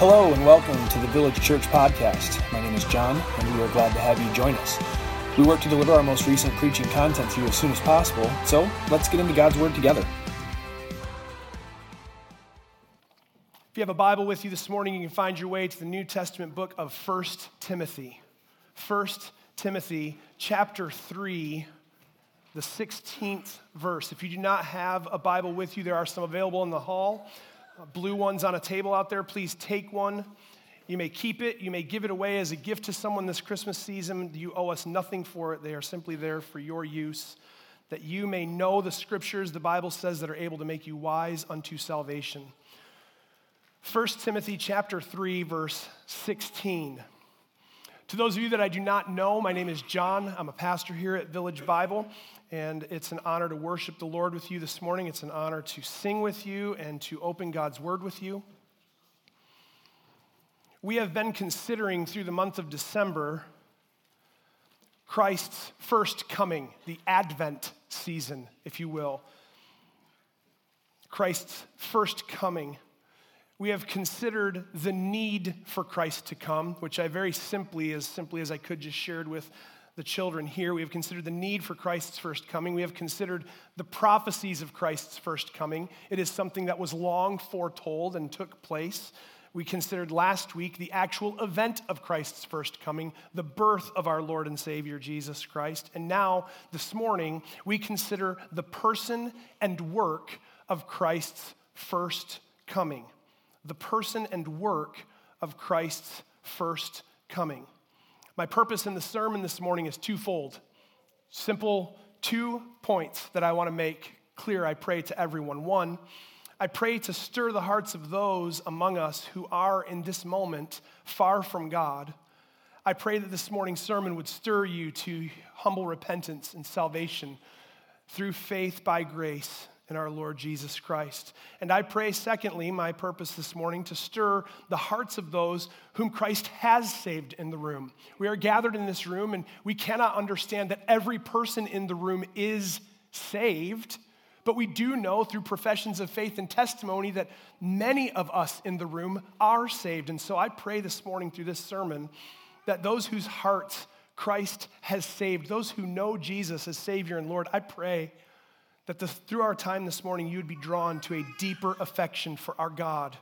Hello and welcome to the Village Church Podcast. My name is John, and we are glad to have you join us. We work to deliver our most recent preaching content to you as soon as possible, so let's get into God's Word together. If you have a Bible with you this morning, you can find your way to the New Testament book of 1 Timothy. 1 Timothy chapter 3, the 16th verse. If you do not have a Bible with you, there are some available in the hall blue ones on a table out there. Please take one. You may keep it. You may give it away as a gift to someone this Christmas season. You owe us nothing for it. They are simply there for your use, that you may know the scriptures, the Bible says, that are able to make you wise unto salvation. 1 Timothy chapter 3, verse 16. To those of you that I do not know, my name is John. I'm a pastor here at Village Bible, and it's an honor to worship the Lord with you this morning. It's an honor to sing with you and to open God's Word with you. We have been considering through the month of December Christ's first coming, the Advent season, if you will. Christ's first coming we have considered the need for Christ to come, which I very simply, as simply as I could, just shared with the children here. We have considered the need for Christ's first coming. We have considered the prophecies of Christ's first coming. It is something that was long foretold and took place. We considered last week the actual event of Christ's first coming, the birth of our Lord and Savior Jesus Christ. And now, this morning, we consider the person and work of Christ's first coming the person and work of Christ's first coming. My purpose in the sermon this morning is twofold. Simple two points that I want to make clear, I pray to everyone. One, I pray to stir the hearts of those among us who are in this moment far from God. I pray that this morning's sermon would stir you to humble repentance and salvation through faith by grace in our Lord Jesus Christ. And I pray, secondly, my purpose this morning, to stir the hearts of those whom Christ has saved in the room. We are gathered in this room, and we cannot understand that every person in the room is saved. But we do know through professions of faith and testimony that many of us in the room are saved. And so I pray this morning through this sermon that those whose hearts Christ has saved, those who know Jesus as Savior and Lord, I pray that the, through our time this morning, you would be drawn to a deeper affection for our God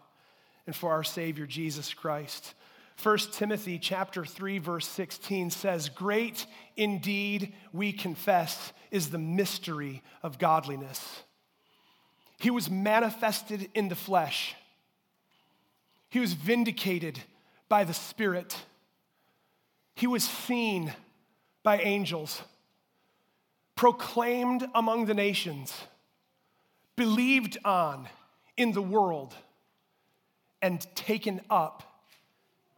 and for our Savior, Jesus Christ. 1 Timothy chapter 3 verse 16 says, "Great indeed we confess is the mystery of godliness. He was manifested in the flesh. He was vindicated by the Spirit. He was seen by angels." Proclaimed among the nations, believed on in the world, and taken up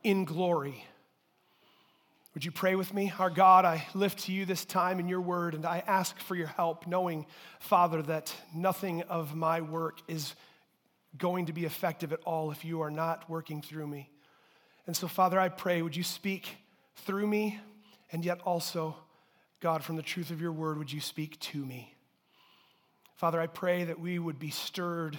in glory. Would you pray with me? Our God, I lift to you this time in your word, and I ask for your help, knowing, Father, that nothing of my work is going to be effective at all if you are not working through me. And so, Father, I pray, would you speak through me and yet also God, from the truth of your word, would you speak to me? Father, I pray that we would be stirred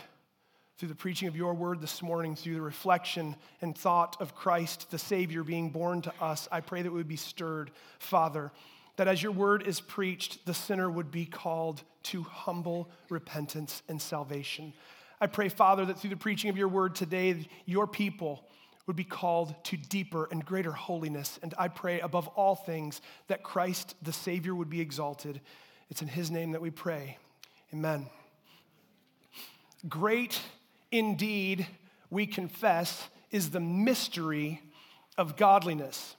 through the preaching of your word this morning, through the reflection and thought of Christ, the Savior, being born to us. I pray that we would be stirred, Father, that as your word is preached, the sinner would be called to humble repentance and salvation. I pray, Father, that through the preaching of your word today, your people would be called to deeper and greater holiness. And I pray above all things that Christ, the Savior, would be exalted. It's in His name that we pray. Amen. Great indeed, we confess, is the mystery of godliness.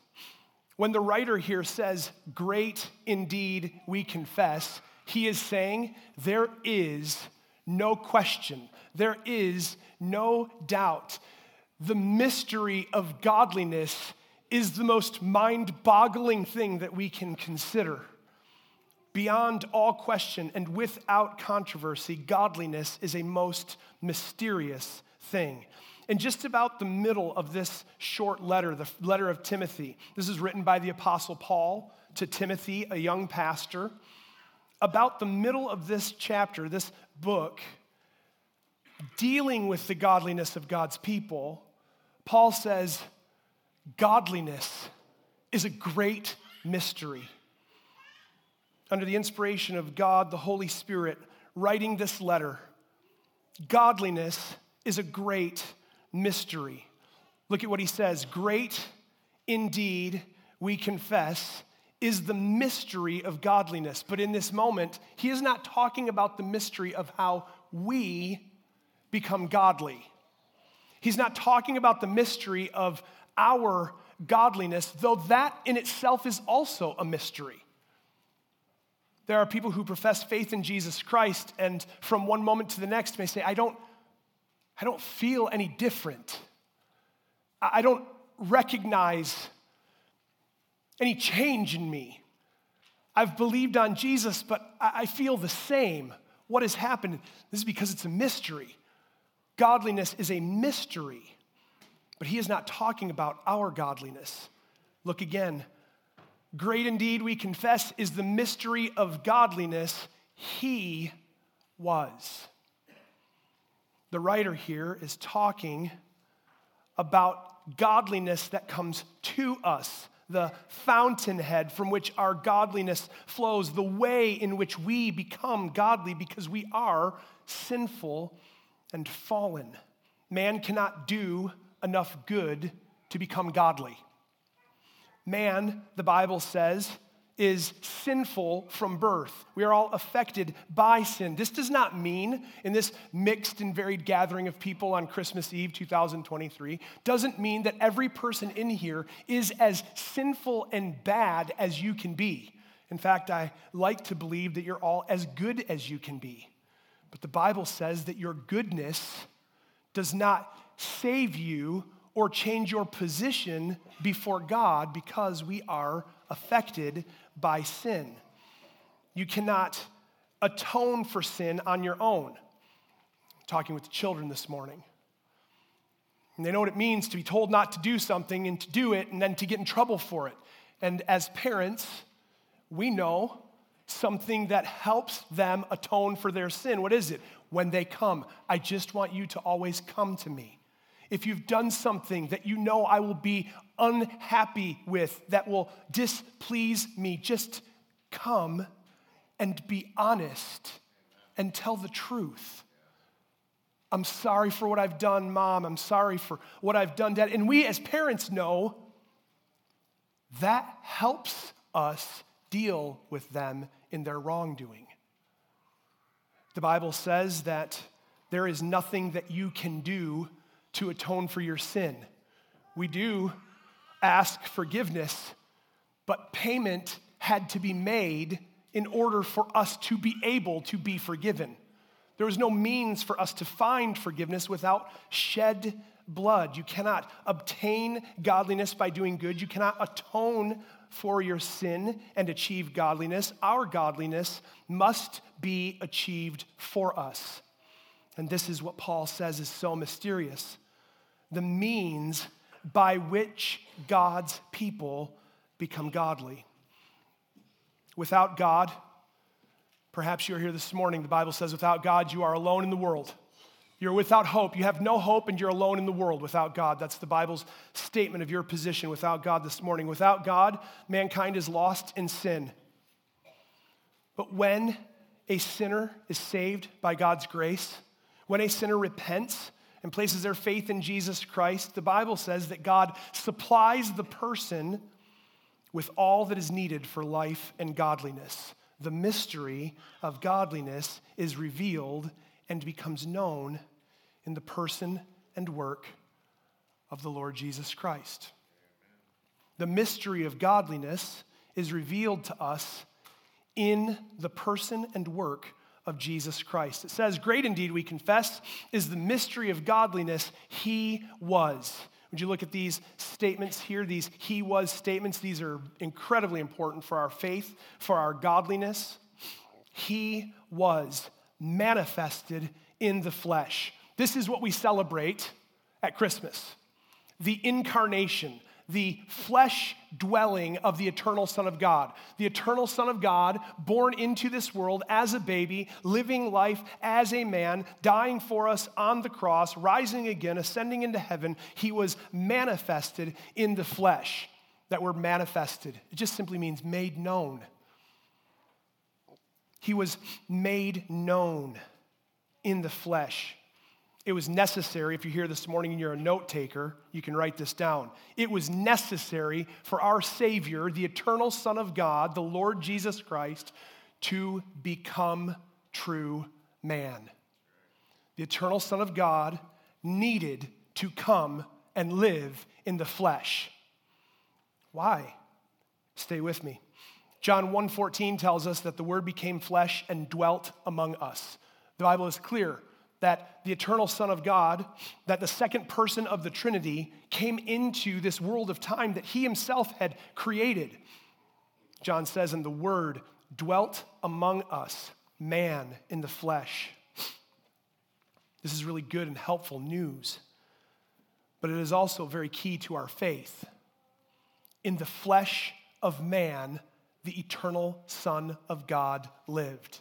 When the writer here says, Great indeed, we confess, he is saying, There is no question, there is no doubt the mystery of godliness is the most mind boggling thing that we can consider. Beyond all question and without controversy, godliness is a most mysterious thing. In just about the middle of this short letter, the letter of Timothy, this is written by the Apostle Paul to Timothy, a young pastor. About the middle of this chapter, this book, dealing with the godliness of God's people, Paul says, Godliness is a great mystery. Under the inspiration of God, the Holy Spirit, writing this letter, godliness is a great mystery. Look at what he says Great indeed, we confess, is the mystery of godliness. But in this moment, he is not talking about the mystery of how we become godly. He's not talking about the mystery of our godliness, though that in itself is also a mystery. There are people who profess faith in Jesus Christ and from one moment to the next may say, I don't, I don't feel any different. I don't recognize any change in me. I've believed on Jesus, but I feel the same. What has happened? This is because it's a mystery. Godliness is a mystery, but he is not talking about our godliness. Look again. Great indeed, we confess, is the mystery of godliness. He was. The writer here is talking about godliness that comes to us, the fountainhead from which our godliness flows, the way in which we become godly because we are sinful and fallen. Man cannot do enough good to become godly. Man, the Bible says, is sinful from birth. We are all affected by sin. This does not mean, in this mixed and varied gathering of people on Christmas Eve 2023, doesn't mean that every person in here is as sinful and bad as you can be. In fact, I like to believe that you're all as good as you can be. But the Bible says that your goodness does not save you or change your position before God because we are affected by sin. You cannot atone for sin on your own. I'm talking with the children this morning. And they know what it means to be told not to do something and to do it and then to get in trouble for it. And as parents, we know something that helps them atone for their sin. What is it? When they come, I just want you to always come to me. If you've done something that you know I will be unhappy with, that will displease me, just come and be honest and tell the truth. I'm sorry for what I've done, mom. I'm sorry for what I've done, dad. And we as parents know that helps us deal with them in their wrongdoing. The Bible says that there is nothing that you can do to atone for your sin. We do ask forgiveness, but payment had to be made in order for us to be able to be forgiven. There was no means for us to find forgiveness without shed blood. You cannot obtain godliness by doing good. You cannot atone for your sin and achieve godliness. Our godliness must be achieved for us. And this is what Paul says is so mysterious the means by which God's people become godly. Without God, perhaps you're here this morning, the Bible says, without God, you are alone in the world. You're without hope. You have no hope and you're alone in the world without God. That's the Bible's statement of your position without God this morning. Without God, mankind is lost in sin. But when a sinner is saved by God's grace, when a sinner repents and places their faith in Jesus Christ, the Bible says that God supplies the person with all that is needed for life and godliness. The mystery of godliness is revealed and becomes known in the person and work of the Lord Jesus Christ. The mystery of godliness is revealed to us in the person and work of Jesus Christ. It says, Great indeed, we confess, is the mystery of godliness. He was. Would you look at these statements here, these he was statements? These are incredibly important for our faith, for our godliness. He was manifested in the flesh. This is what we celebrate at Christmas the incarnation, the flesh dwelling of the eternal Son of God. The eternal Son of God, born into this world as a baby, living life as a man, dying for us on the cross, rising again, ascending into heaven. He was manifested in the flesh. That word manifested, it just simply means made known. He was made known in the flesh. It was necessary, if you're here this morning and you're a note taker, you can write this down. It was necessary for our Savior, the eternal Son of God, the Lord Jesus Christ, to become true man. The eternal Son of God needed to come and live in the flesh. Why? Stay with me. John 1:14 tells us that the word became flesh and dwelt among us. The Bible is clear that the eternal Son of God, that the second person of the Trinity came into this world of time that he himself had created. John says, and the Word dwelt among us, man in the flesh. This is really good and helpful news, but it is also very key to our faith. In the flesh of man, the eternal Son of God lived.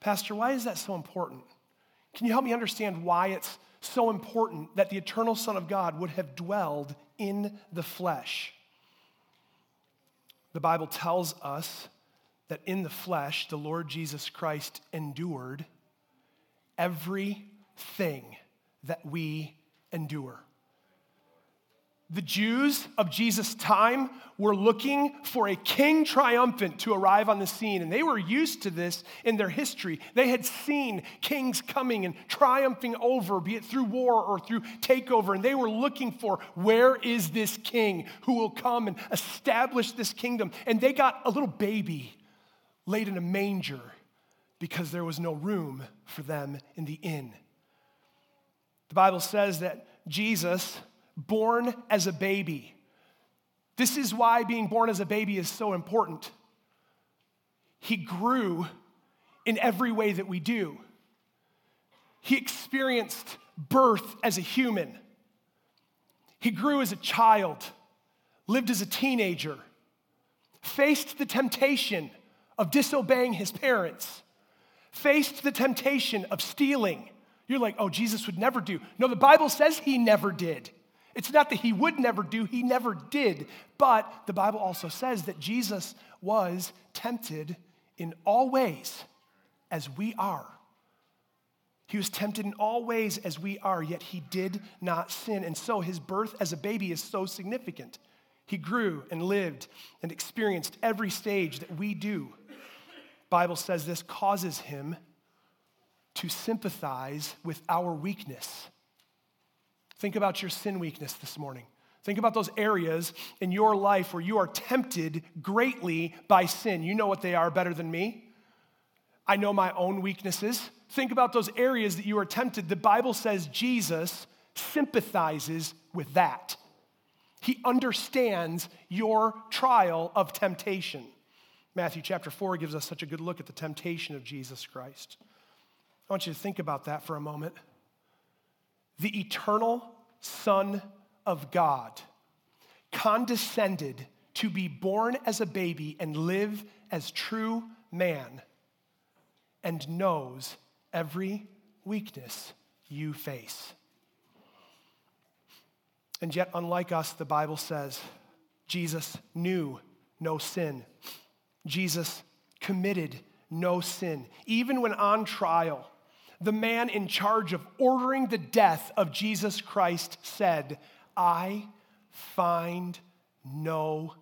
Pastor, why is that so important? Can you help me understand why it's so important that the eternal Son of God would have dwelled in the flesh? The Bible tells us that in the flesh, the Lord Jesus Christ endured everything that we endure. The Jews of Jesus' time were looking for a king triumphant to arrive on the scene, and they were used to this in their history. They had seen kings coming and triumphing over, be it through war or through takeover, and they were looking for where is this king who will come and establish this kingdom. And they got a little baby laid in a manger because there was no room for them in the inn. The Bible says that Jesus born as a baby. This is why being born as a baby is so important. He grew in every way that we do. He experienced birth as a human. He grew as a child, lived as a teenager, faced the temptation of disobeying his parents, faced the temptation of stealing. You're like, oh, Jesus would never do. No, the Bible says he never did. It's not that he would never do, he never did. But the Bible also says that Jesus was tempted in all ways as we are. He was tempted in all ways as we are, yet he did not sin. And so his birth as a baby is so significant. He grew and lived and experienced every stage that we do. Bible says this causes him to sympathize with our weakness Think about your sin weakness this morning. Think about those areas in your life where you are tempted greatly by sin. You know what they are better than me. I know my own weaknesses. Think about those areas that you are tempted. The Bible says Jesus sympathizes with that. He understands your trial of temptation. Matthew chapter 4 gives us such a good look at the temptation of Jesus Christ. I want you to think about that for a moment the eternal Son of God, condescended to be born as a baby and live as true man, and knows every weakness you face. And yet, unlike us, the Bible says Jesus knew no sin. Jesus committed no sin. Even when on trial, the man in charge of ordering the death of Jesus Christ said, I find no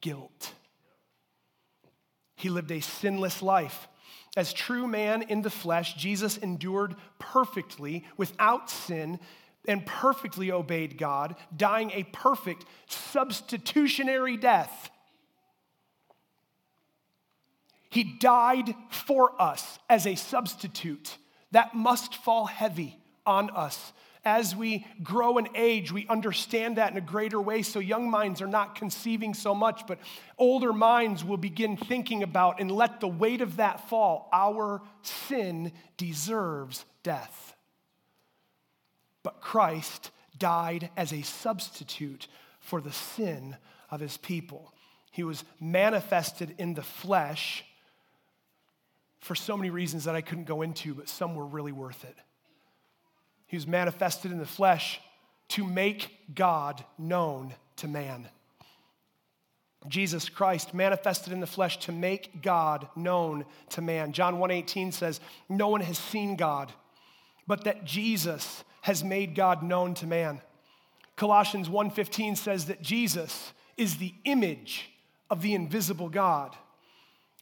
guilt. He lived a sinless life. As true man in the flesh, Jesus endured perfectly without sin and perfectly obeyed God, dying a perfect substitutionary death. He died for us as a substitute that must fall heavy on us. As we grow in age, we understand that in a greater way. So, young minds are not conceiving so much, but older minds will begin thinking about and let the weight of that fall. Our sin deserves death. But Christ died as a substitute for the sin of his people. He was manifested in the flesh for so many reasons that I couldn't go into, but some were really worth it. He was manifested in the flesh to make God known to man. Jesus Christ manifested in the flesh to make God known to man. John 1:18 says, "No one has seen God, but that Jesus has made God known to man." Colossians 1:15 says that Jesus is the image of the invisible God.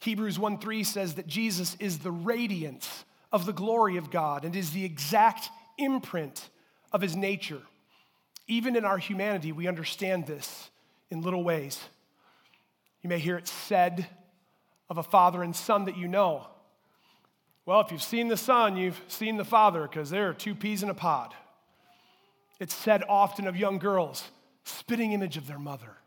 Hebrews 1:3 says that Jesus is the radiance of the glory of God and is the exact imprint of his nature. Even in our humanity, we understand this in little ways. You may hear it said of a father and son that you know. Well, if you've seen the son, you've seen the father, because there are two peas in a pod. It's said often of young girls, spitting image of their mother.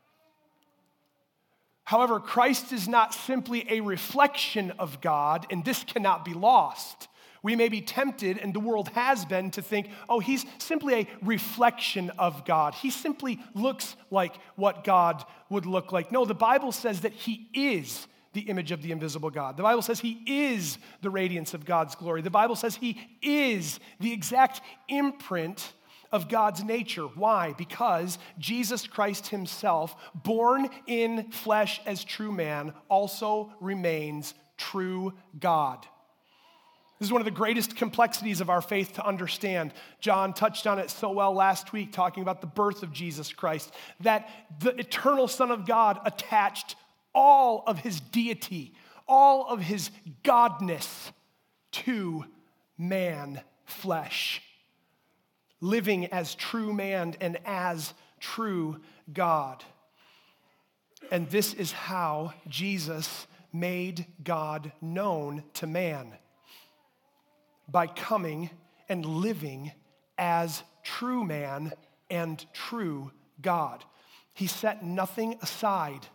However, Christ is not simply a reflection of God, and this cannot be lost. We may be tempted, and the world has been, to think, oh, he's simply a reflection of God. He simply looks like what God would look like. No, the Bible says that he is the image of the invisible God. The Bible says he is the radiance of God's glory. The Bible says he is the exact imprint of God's nature. Why? Because Jesus Christ himself, born in flesh as true man, also remains true God. This is one of the greatest complexities of our faith to understand. John touched on it so well last week, talking about the birth of Jesus Christ, that the eternal Son of God attached all of his deity, all of his godness to man flesh living as true man and as true God. And this is how Jesus made God known to man by coming and living as true man and true God. He set nothing aside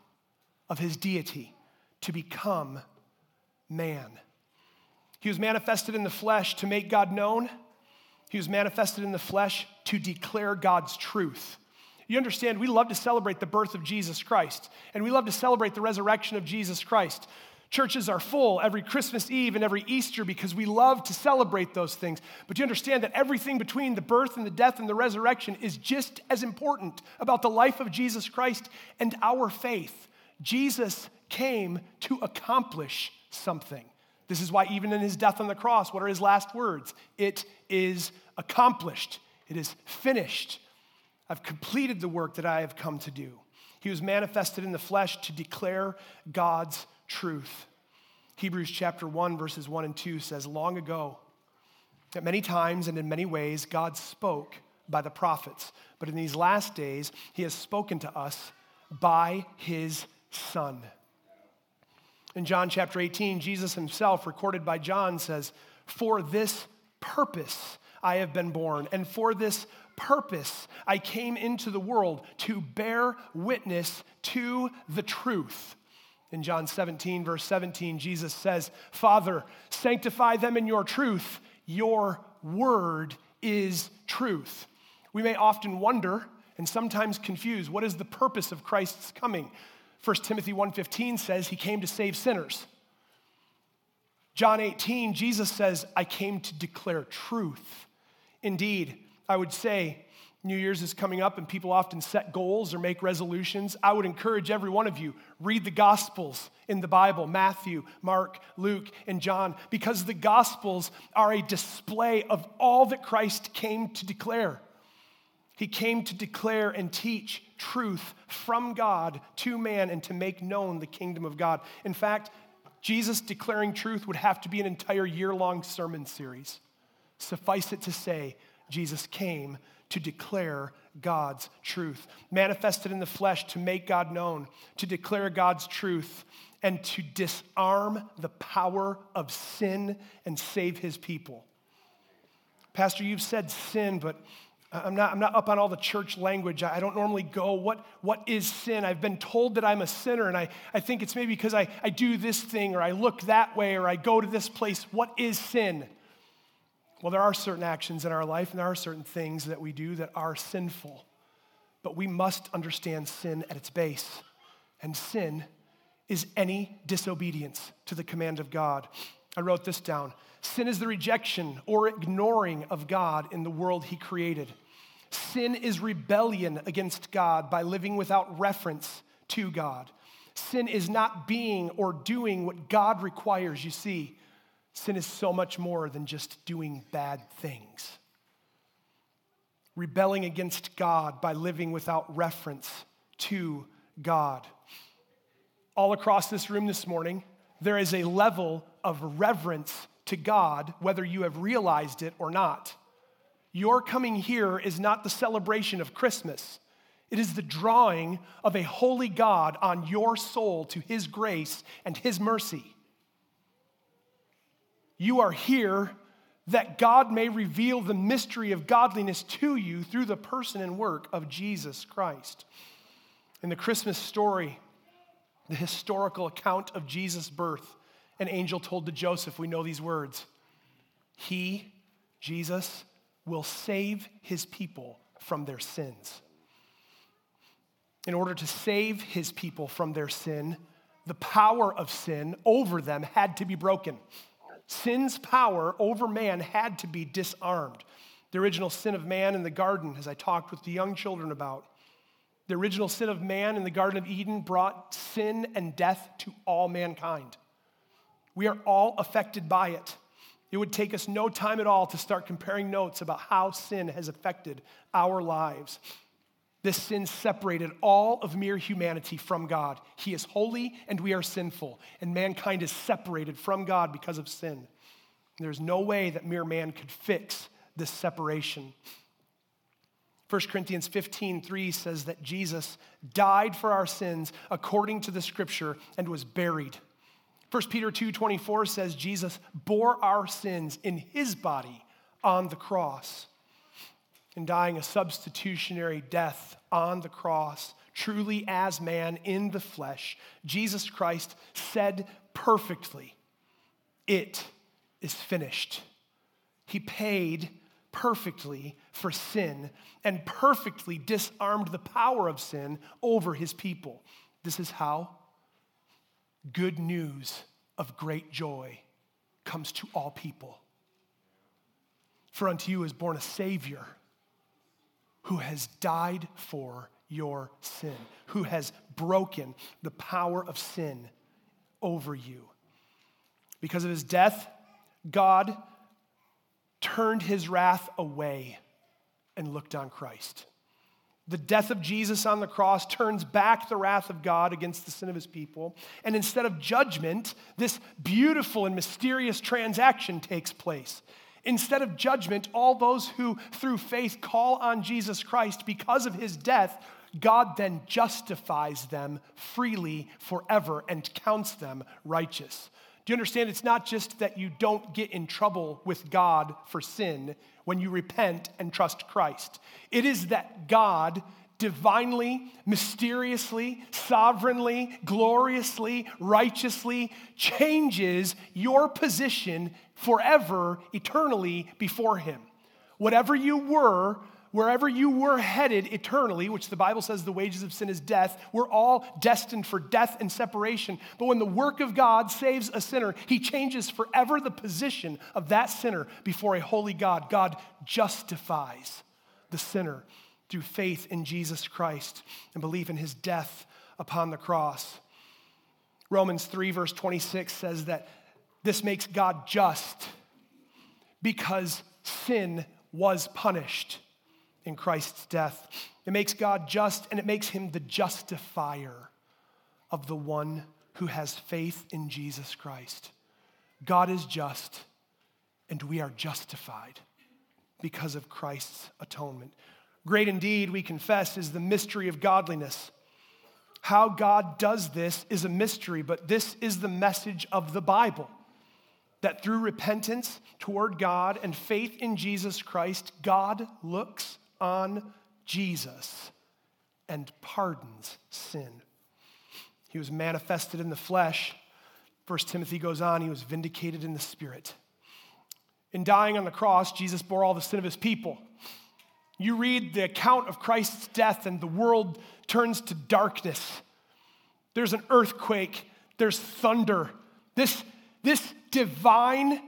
of his deity to become man. He was manifested in the flesh to make God known he was manifested in the flesh to declare God's truth. You understand, we love to celebrate the birth of Jesus Christ, and we love to celebrate the resurrection of Jesus Christ. Churches are full every Christmas Eve and every Easter because we love to celebrate those things. But you understand that everything between the birth and the death and the resurrection is just as important about the life of Jesus Christ and our faith. Jesus came to accomplish something. This is why, even in his death on the cross, what are his last words? It is accomplished, it is finished. I've completed the work that I have come to do. He was manifested in the flesh to declare God's truth. Hebrews chapter 1, verses 1 and 2 says, Long ago, at many times and in many ways, God spoke by the prophets. But in these last days, he has spoken to us by his Son in John chapter 18, Jesus himself, recorded by John, says, For this purpose I have been born, and for this purpose I came into the world to bear witness to the truth. In John 17, verse 17, Jesus says, Father, sanctify them in your truth. Your word is truth. We may often wonder and sometimes confuse what is the purpose of Christ's coming? 1 Timothy 1:15 says he came to save sinners. John 18, Jesus says, I came to declare truth. Indeed, I would say New Year's is coming up and people often set goals or make resolutions. I would encourage every one of you, read the Gospels in the Bible Matthew, Mark, Luke, and John, because the Gospels are a display of all that Christ came to declare. He came to declare and teach truth from God to man and to make known the kingdom of God. In fact, Jesus declaring truth would have to be an entire year long sermon series. Suffice it to say, Jesus came to declare God's truth, manifested in the flesh to make God known, to declare God's truth, and to disarm the power of sin and save his people. Pastor, you've said sin, but I'm not, I'm not up on all the church language. I don't normally go, what, what is sin? I've been told that I'm a sinner, and I, I think it's maybe because I, I do this thing, or I look that way, or I go to this place. What is sin? Well, there are certain actions in our life, and there are certain things that we do that are sinful. but we must understand sin at its base. And sin is any disobedience to the command of God. I wrote this down. Sin is the rejection or ignoring of God in the world He created. Sin is rebellion against God by living without reference to God. Sin is not being or doing what God requires. You see, sin is so much more than just doing bad things. Rebelling against God by living without reference to God. All across this room this morning, there is a level of reverence to God, whether you have realized it or not. Your coming here is not the celebration of Christmas. It is the drawing of a holy God on your soul to his grace and his mercy. You are here that God may reveal the mystery of godliness to you through the person and work of Jesus Christ. In the Christmas story, the historical account of Jesus' birth, an angel told to Joseph, we know these words He, Jesus, will save his people from their sins. In order to save his people from their sin, the power of sin over them had to be broken. Sin's power over man had to be disarmed. The original sin of man in the garden, as I talked with the young children about, the original sin of man in the Garden of Eden brought sin and death to all mankind. We are all affected by it. It would take us no time at all to start comparing notes about how sin has affected our lives. This sin separated all of mere humanity from God. He is holy and we are sinful, and mankind is separated from God because of sin. There's no way that mere man could fix this separation. 1 Corinthians 15, 3 says that Jesus died for our sins according to the scripture and was buried. 1 Peter 2 24 says Jesus bore our sins in his body on the cross. In dying a substitutionary death on the cross, truly as man in the flesh, Jesus Christ said perfectly, It is finished. He paid perfectly for sin and perfectly disarmed the power of sin over his people. This is how good news of great joy comes to all people. For unto you is born a Savior who has died for your sin, who has broken the power of sin over you. Because of his death, God turned his wrath away and looked on Christ. The death of Jesus on the cross turns back the wrath of God against the sin of his people. And instead of judgment, this beautiful and mysterious transaction takes place. Instead of judgment, all those who through faith call on Jesus Christ because of his death, God then justifies them freely forever and counts them righteous. Do you understand? It's not just that you don't get in trouble with God for sin when you repent and trust Christ. It is that God divinely, mysteriously, sovereignly, gloriously, righteously changes your position forever, eternally before Him. Whatever you were wherever you were headed eternally, which the Bible says the wages of sin is death, we're all destined for death and separation. But when the work of God saves a sinner, he changes forever the position of that sinner before a holy God. God justifies the sinner through faith in Jesus Christ and belief in his death upon the cross. Romans 3, verse 26 says that this makes God just because sin was punished in Christ's death. It makes God just and it makes him the justifier of the one who has faith in Jesus Christ. God is just and we are justified because of Christ's atonement. Great indeed, we confess, is the mystery of godliness. How God does this is a mystery, but this is the message of the Bible that through repentance toward God and faith in Jesus Christ, God looks on Jesus and pardons sin. He was manifested in the flesh. First Timothy goes on, he was vindicated in the spirit. In dying on the cross, Jesus bore all the sin of his people. You read the account of Christ's death, and the world turns to darkness. There's an earthquake, there's thunder. This, this divine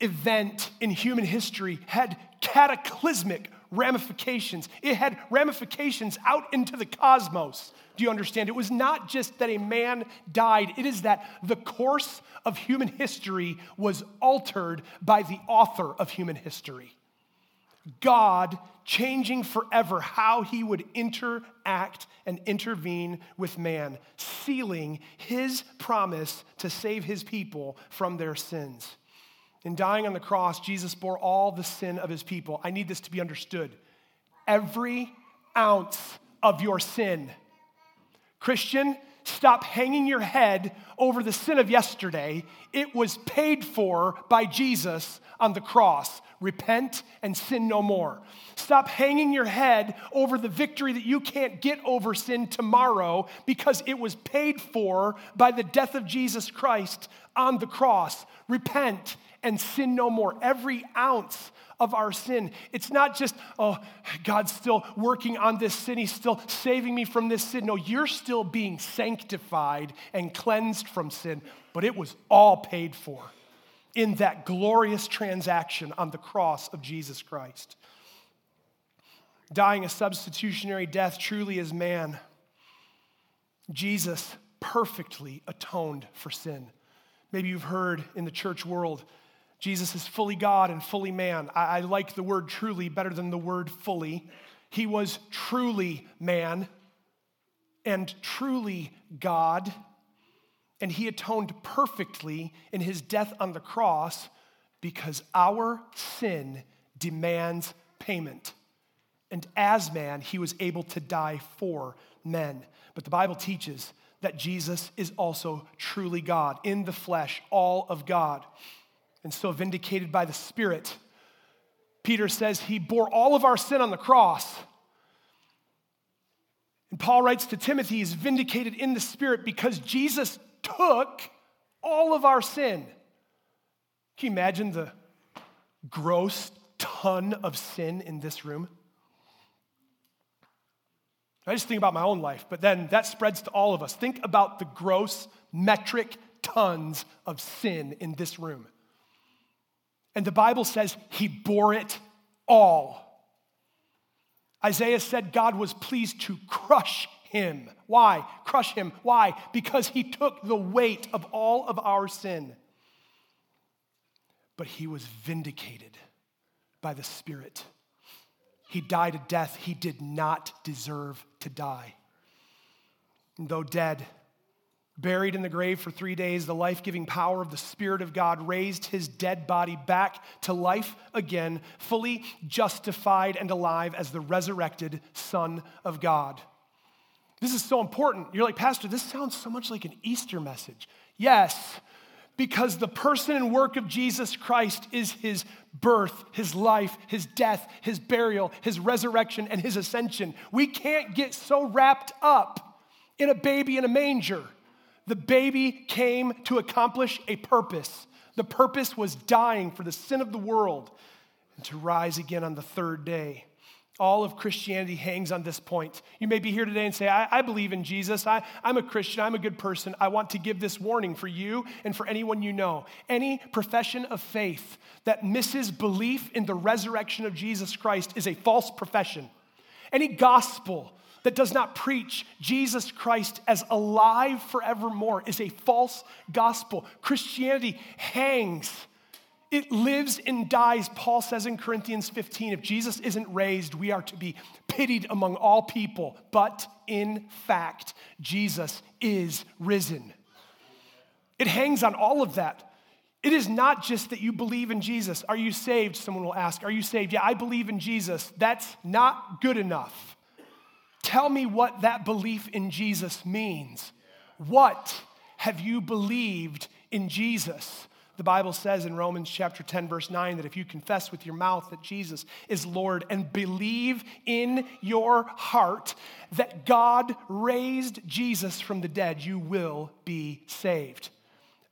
event in human history had cataclysmic ramifications. It had ramifications out into the cosmos. Do you understand? It was not just that a man died, it is that the course of human history was altered by the author of human history. God changing forever how he would interact and intervene with man, sealing his promise to save his people from their sins. In dying on the cross, Jesus bore all the sin of his people. I need this to be understood. Every ounce of your sin. Christian, stop hanging your head over the sin of yesterday. It was paid for by Jesus on the cross. Repent and sin no more. Stop hanging your head over the victory that you can't get over sin tomorrow because it was paid for by the death of Jesus Christ on the cross. Repent and sin no more. Every ounce of our sin. It's not just, oh, God's still working on this sin. He's still saving me from this sin. No, you're still being sanctified and cleansed from sin, but it was all paid for in that glorious transaction on the cross of Jesus Christ. Dying a substitutionary death truly is man. Jesus perfectly atoned for sin. Maybe you've heard in the church world Jesus is fully God and fully man. I, I, like the word truly better than the word fully. He was truly man and truly God, and he atoned perfectly in his death on the cross because our sin demands payment. And as man, he was able to die for men. But the Bible teaches that Jesus is also truly God, in the flesh, all of God and so vindicated by the Spirit. Peter says he bore all of our sin on the cross. And Paul writes to Timothy, he's vindicated in the Spirit because Jesus took all of our sin. Can you imagine the gross ton of sin in this room? I just think about my own life, but then that spreads to all of us. Think about the gross metric tons of sin in this room. And the Bible says he bore it all. Isaiah said God was pleased to crush him. Why? Crush him. Why? Because he took the weight of all of our sin. But he was vindicated by the Spirit. He died a death he did not deserve to die. And though dead, Buried in the grave for three days, the life giving power of the Spirit of God raised his dead body back to life again, fully justified and alive as the resurrected Son of God. This is so important. You're like, Pastor, this sounds so much like an Easter message. Yes, because the person and work of Jesus Christ is his birth, his life, his death, his burial, his resurrection, and his ascension. We can't get so wrapped up in a baby in a manger. The baby came to accomplish a purpose. The purpose was dying for the sin of the world and to rise again on the third day. All of Christianity hangs on this point. You may be here today and say, I, I believe in Jesus. I, I'm a Christian. I'm a good person. I want to give this warning for you and for anyone you know. Any profession of faith that misses belief in the resurrection of Jesus Christ is a false profession. Any gospel that does not preach Jesus Christ as alive forevermore is a false gospel. Christianity hangs. It lives and dies. Paul says in Corinthians 15 if Jesus isn't raised, we are to be pitied among all people. But in fact, Jesus is risen. It hangs on all of that. It is not just that you believe in Jesus. Are you saved? Someone will ask. Are you saved? Yeah, I believe in Jesus. That's not good enough. Tell me what that belief in Jesus means. What have you believed in Jesus? The Bible says in Romans chapter 10, verse 9, that if you confess with your mouth that Jesus is Lord and believe in your heart that God raised Jesus from the dead, you will be saved.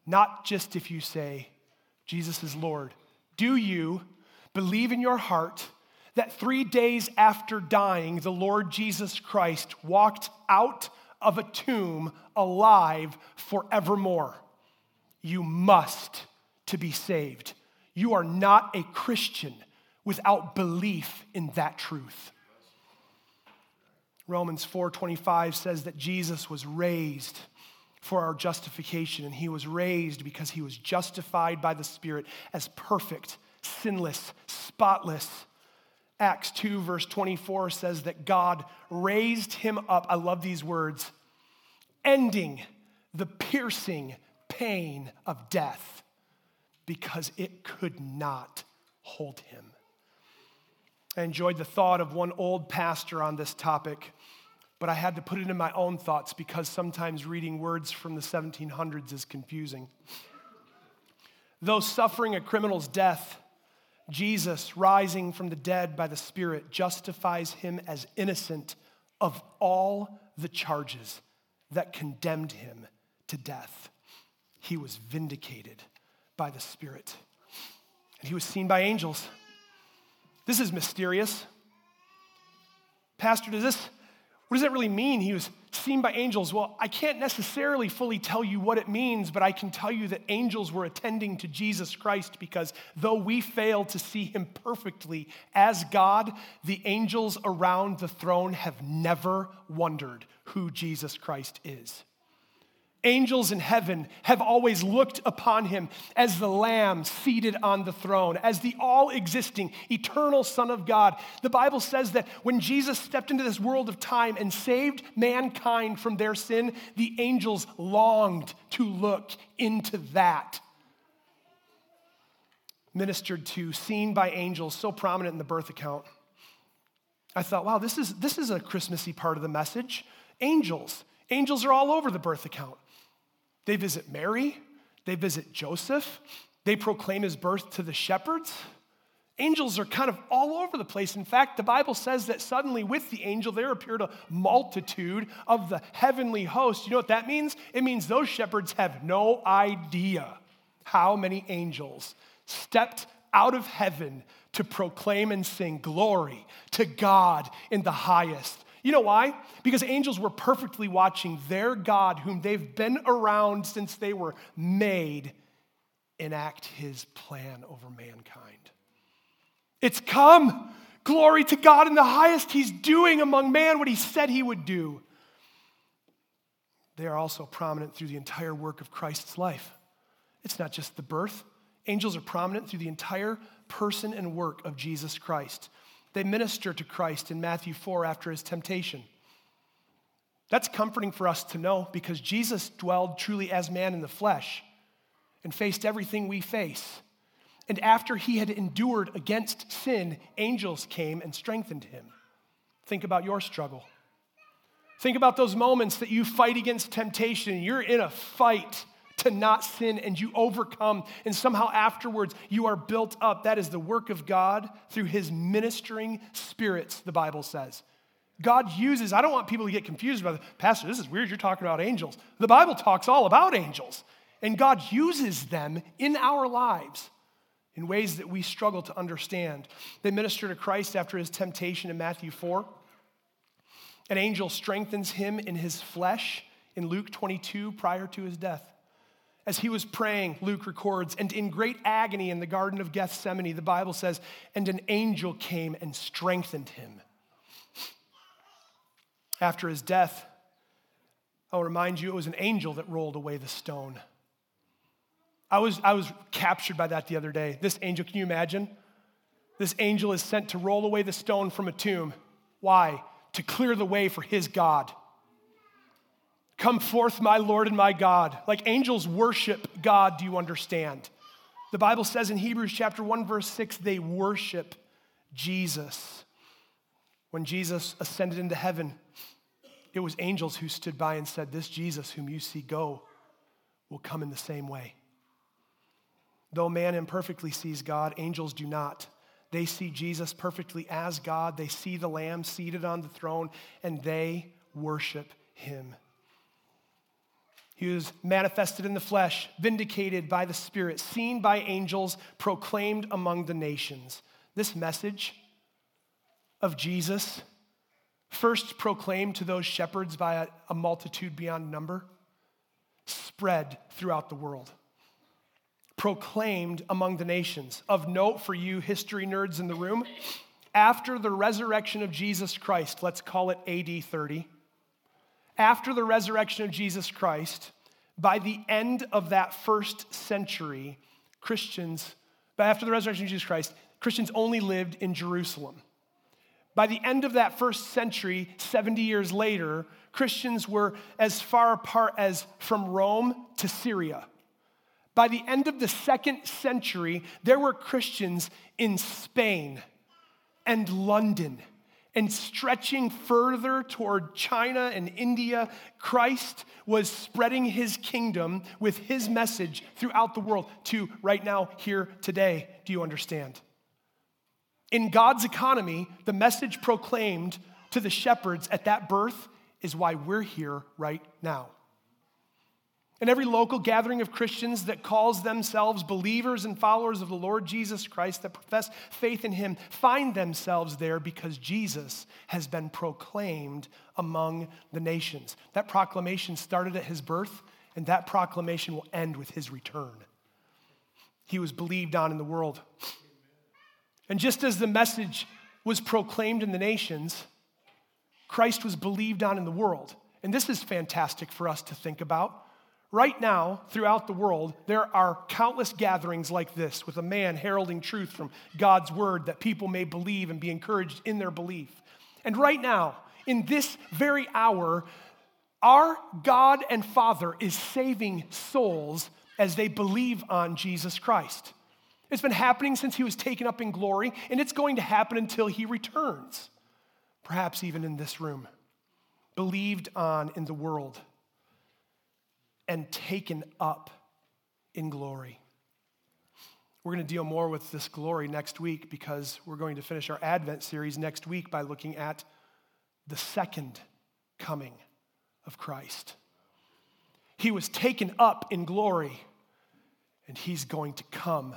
Not just if you say, Jesus is Lord. Do you believe in your heart that three days after dying, the Lord Jesus Christ walked out of a tomb alive forevermore. You must to be saved. You are not a Christian without belief in that truth. Romans 4:25 says that Jesus was raised for our justification and he was raised because he was justified by the Spirit as perfect, sinless, spotless. Acts 2 verse 24 says that God raised him up. I love these words. Ending the piercing pain of death because it could not hold him. I enjoyed the thought of one old pastor on this topic, but I had to put it in my own thoughts because sometimes reading words from the 1700s is confusing. Though suffering a criminal's death, Jesus, rising from the dead by the Spirit, justifies him as innocent of all the charges that condemned him to death. He was vindicated by the Spirit, and he was seen by angels. This is mysterious. Pastor, does this, what does that really mean? He was seen by angels. Well, I can't necessarily fully tell you what it means, but I can tell you that angels were attending to Jesus Christ because though we fail to see him perfectly as God, the angels around the throne have never wondered who Jesus Christ is angels in heaven have always looked upon him as the Lamb seated on the throne, as the all existing, eternal Son of God. The Bible says that when Jesus stepped into this world of time and saved mankind from their sin, the angels longed to look into that. Ministered to, seen by angels, so prominent in the birth account. I thought, wow, this is, this is a Christmassy part of the message. Angels. Angels are all over the birth account. They visit Mary, they visit Joseph, they proclaim his birth to the shepherds. Angels are kind of all over the place. In fact, the Bible says that suddenly with the angel there appeared a multitude of the heavenly host. You know what that means? It means those shepherds have no idea how many angels stepped out of heaven to proclaim and sing glory to God in the highest you know why? Because angels were perfectly watching their God, whom they've been around since they were made, enact his plan over mankind. It's come. Glory to God in the highest. He's doing among man what he said he would do. They are also prominent through the entire work of Christ's life. It's not just the birth, angels are prominent through the entire person and work of Jesus Christ. They minister to Christ in Matthew 4 after his temptation. That's comforting for us to know because Jesus dwelled truly as man in the flesh and faced everything we face. And after he had endured against sin, angels came and strengthened him. Think about your struggle. Think about those moments that you fight against temptation. You're in a fight to not sin and you overcome, and somehow afterwards you are built up. That is the work of God through his ministering spirits, the Bible says. God uses, I don't want people to get confused about, the Pastor, this is weird, you're talking about angels. The Bible talks all about angels, and God uses them in our lives in ways that we struggle to understand. They minister to Christ after his temptation in Matthew 4. An angel strengthens him in his flesh in Luke 22 prior to his death. As he was praying, Luke records, and in great agony in the Garden of Gethsemane, the Bible says, and an angel came and strengthened him. After his death, I'll remind you, it was an angel that rolled away the stone. I was, I was captured by that the other day. This angel, can you imagine? This angel is sent to roll away the stone from a tomb. Why? To clear the way for his God. Come forth, my Lord and my God. Like angels worship God, do you understand? The Bible says in Hebrews chapter 1 verse 6 they worship Jesus. When Jesus ascended into heaven, it was angels who stood by and said, This Jesus whom you see go will come in the same way. Though man imperfectly sees God, angels do not. They see Jesus perfectly as God. They see the Lamb seated on the throne, and they worship him. He was manifested in the flesh, vindicated by the Spirit, seen by angels, proclaimed among the nations. This message of Jesus, first proclaimed to those shepherds by a, a multitude beyond number, spread throughout the world proclaimed among the nations. Of note for you, history nerds in the room, after the resurrection of Jesus Christ, let's call it AD 30, after the resurrection of Jesus Christ, by the end of that first century, Christians, but after the resurrection of Jesus Christ, Christians only lived in Jerusalem. By the end of that first century, 70 years later, Christians were as far apart as from Rome to Syria. By the end of the second century, there were Christians in Spain and London. And stretching further toward China and India, Christ was spreading his kingdom with his message throughout the world to right now, here, today. Do you understand? In God's economy, the message proclaimed to the shepherds at that birth is why we're here right now. And every local gathering of Christians that calls themselves believers and followers of the Lord Jesus Christ, that profess faith in Him, find themselves there because Jesus has been proclaimed among the nations. That proclamation started at His birth, and that proclamation will end with His return. He was believed on in the world. And just as the message was proclaimed in the nations, Christ was believed on in the world. And this is fantastic for us to think about. Right now, throughout the world, there are countless gatherings like this with a man heralding truth from God's word that people may believe and be encouraged in their belief. And right now, in this very hour, our God and Father is saving souls as they believe on Jesus Christ. It's been happening since he was taken up in glory, and it's going to happen until he returns, perhaps even in this room. Believed on in the world and taken up in glory. We're going to deal more with this glory next week because we're going to finish our Advent series next week by looking at the second coming of Christ. He was taken up in glory and he's going to come.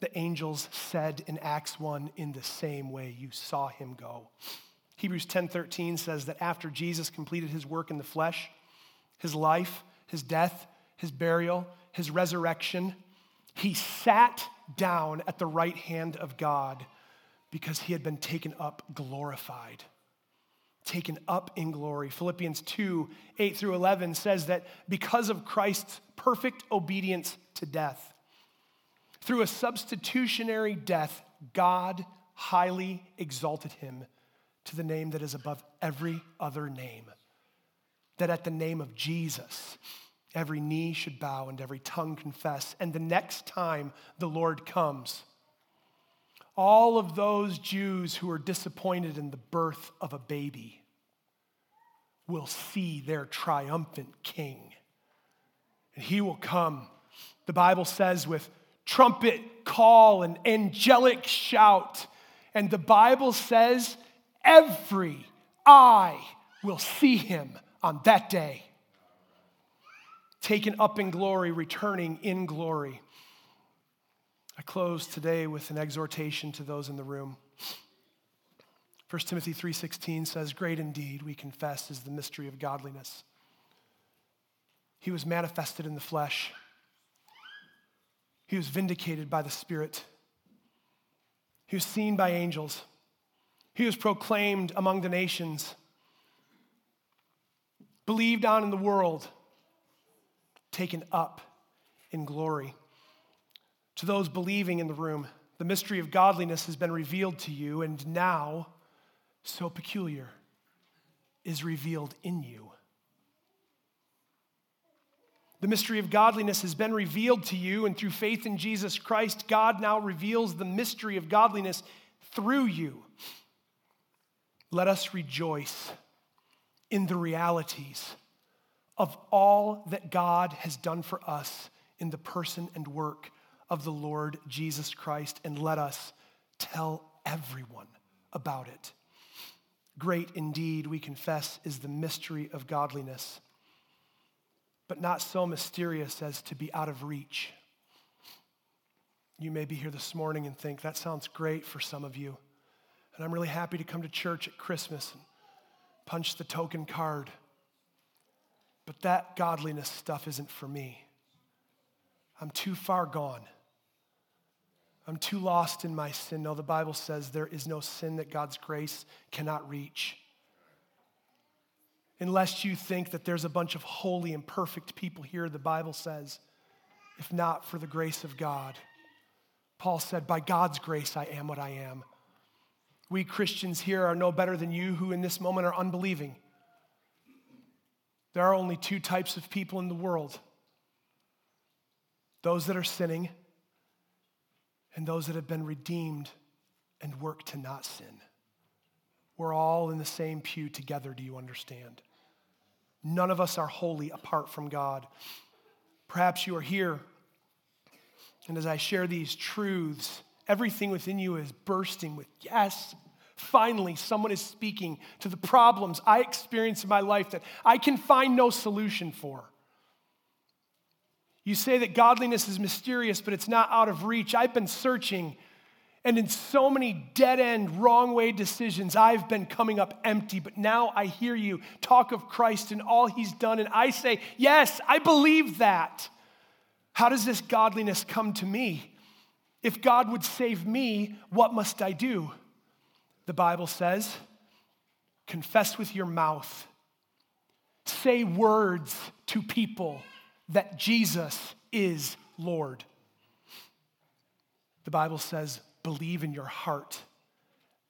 The angels said in Acts 1 in the same way you saw him go. Hebrews 10:13 says that after Jesus completed his work in the flesh, his life, his death, his burial, his resurrection, he sat down at the right hand of God because he had been taken up glorified. Taken up in glory. Philippians 2 8 through 11 says that because of Christ's perfect obedience to death, through a substitutionary death, God highly exalted him to the name that is above every other name that at the name of Jesus, every knee should bow and every tongue confess. And the next time the Lord comes, all of those Jews who are disappointed in the birth of a baby will see their triumphant king. And he will come, the Bible says, with trumpet call and angelic shout. And the Bible says, every eye will see him on that day. Taken up in glory, returning in glory. I close today with an exhortation to those in the room. 1 Timothy 3:16 says, "Great indeed, we confess, is the mystery of godliness. He was manifested in the flesh. He was vindicated by the Spirit. He was seen by angels. He was proclaimed among the nations believed on in the world, taken up in glory. To those believing in the room, the mystery of godliness has been revealed to you, and now, so peculiar, is revealed in you. The mystery of godliness has been revealed to you, and through faith in Jesus Christ, God now reveals the mystery of godliness through you. Let us rejoice in the realities of all that God has done for us in the person and work of the Lord Jesus Christ, and let us tell everyone about it. Great indeed, we confess, is the mystery of godliness, but not so mysterious as to be out of reach. You may be here this morning and think, that sounds great for some of you. And I'm really happy to come to church at Christmas punch the token card. But that godliness stuff isn't for me. I'm too far gone. I'm too lost in my sin. No, the Bible says there is no sin that God's grace cannot reach. Unless you think that there's a bunch of holy and perfect people here, the Bible says, if not for the grace of God. Paul said, By God's grace, I am what I am. We Christians here are no better than you who in this moment are unbelieving. There are only two types of people in the world those that are sinning and those that have been redeemed and work to not sin. We're all in the same pew together, do you understand? None of us are holy apart from God. Perhaps you are here, and as I share these truths, everything within you is bursting with, yes, finally, someone is speaking to the problems I experience in my life that I can find no solution for. You say that godliness is mysterious, but it's not out of reach. I've been searching, and in so many dead end, wrong way decisions, I've been coming up empty. But now I hear you talk of Christ and all he's done, and I say, Yes, I believe that. How does this godliness come to me? If God would save me, what must I do? The Bible says, confess with your mouth, say words to people that Jesus is Lord. The Bible says, believe in your heart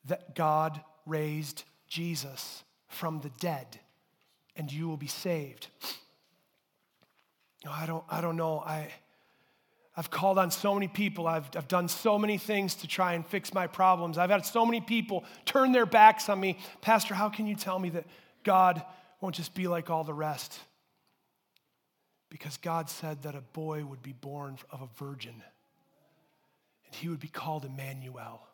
that God raised Jesus from the dead and you will be saved. I don't, I don't know. I, I've called on so many people. I've, I've done so many things to try and fix my problems. I've had so many people turn their backs on me. Pastor, how can you tell me that God won't just be like all the rest? Because God said that a boy would be born of a virgin, and he would be called Emmanuel,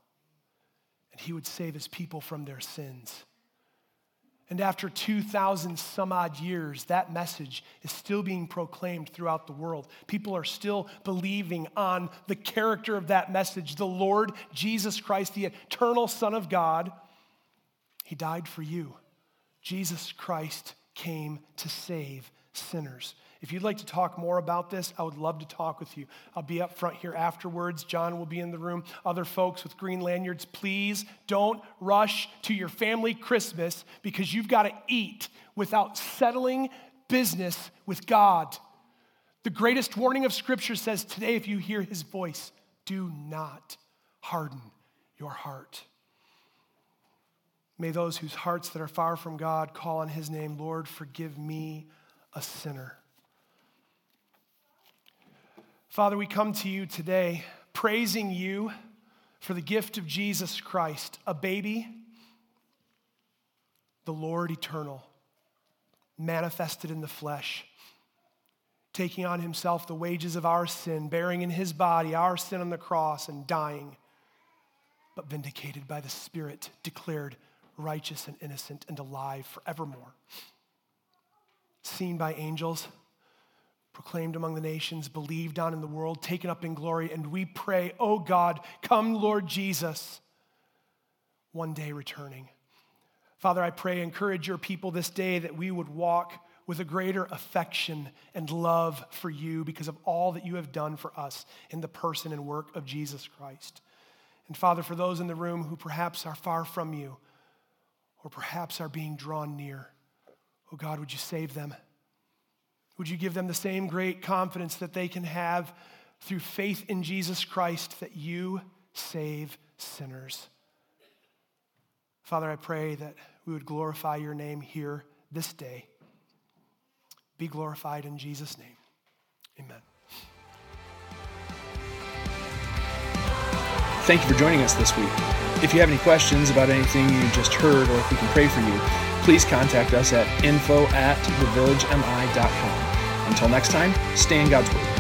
and he would save his people from their sins. And after 2,000 some odd years, that message is still being proclaimed throughout the world. People are still believing on the character of that message. The Lord Jesus Christ, the eternal Son of God, He died for you. Jesus Christ came to save sinners. If you'd like to talk more about this, I would love to talk with you. I'll be up front here afterwards. John will be in the room. Other folks with green lanyards, please don't rush to your family Christmas because you've got to eat without settling business with God. The greatest warning of Scripture says today, if you hear his voice, do not harden your heart. May those whose hearts that are far from God call on his name, Lord, forgive me, a sinner. Father, we come to you today praising you for the gift of Jesus Christ, a baby, the Lord eternal, manifested in the flesh, taking on himself the wages of our sin, bearing in his body our sin on the cross, and dying, but vindicated by the Spirit, declared righteous and innocent and alive forevermore. Seen by angels proclaimed among the nations, believed on in the world, taken up in glory. And we pray, oh God, come, Lord Jesus, one day returning. Father, I pray, encourage your people this day that we would walk with a greater affection and love for you because of all that you have done for us in the person and work of Jesus Christ. And Father, for those in the room who perhaps are far from you or perhaps are being drawn near, oh God, would you save them? Would you give them the same great confidence that they can have through faith in Jesus Christ that you save sinners? Father, I pray that we would glorify your name here this day. Be glorified in Jesus' name. Amen. Thank you for joining us this week. If you have any questions about anything you just heard or if we can pray for you, please contact us at info at thevillagemi.com. Until next time, stay in God's Word.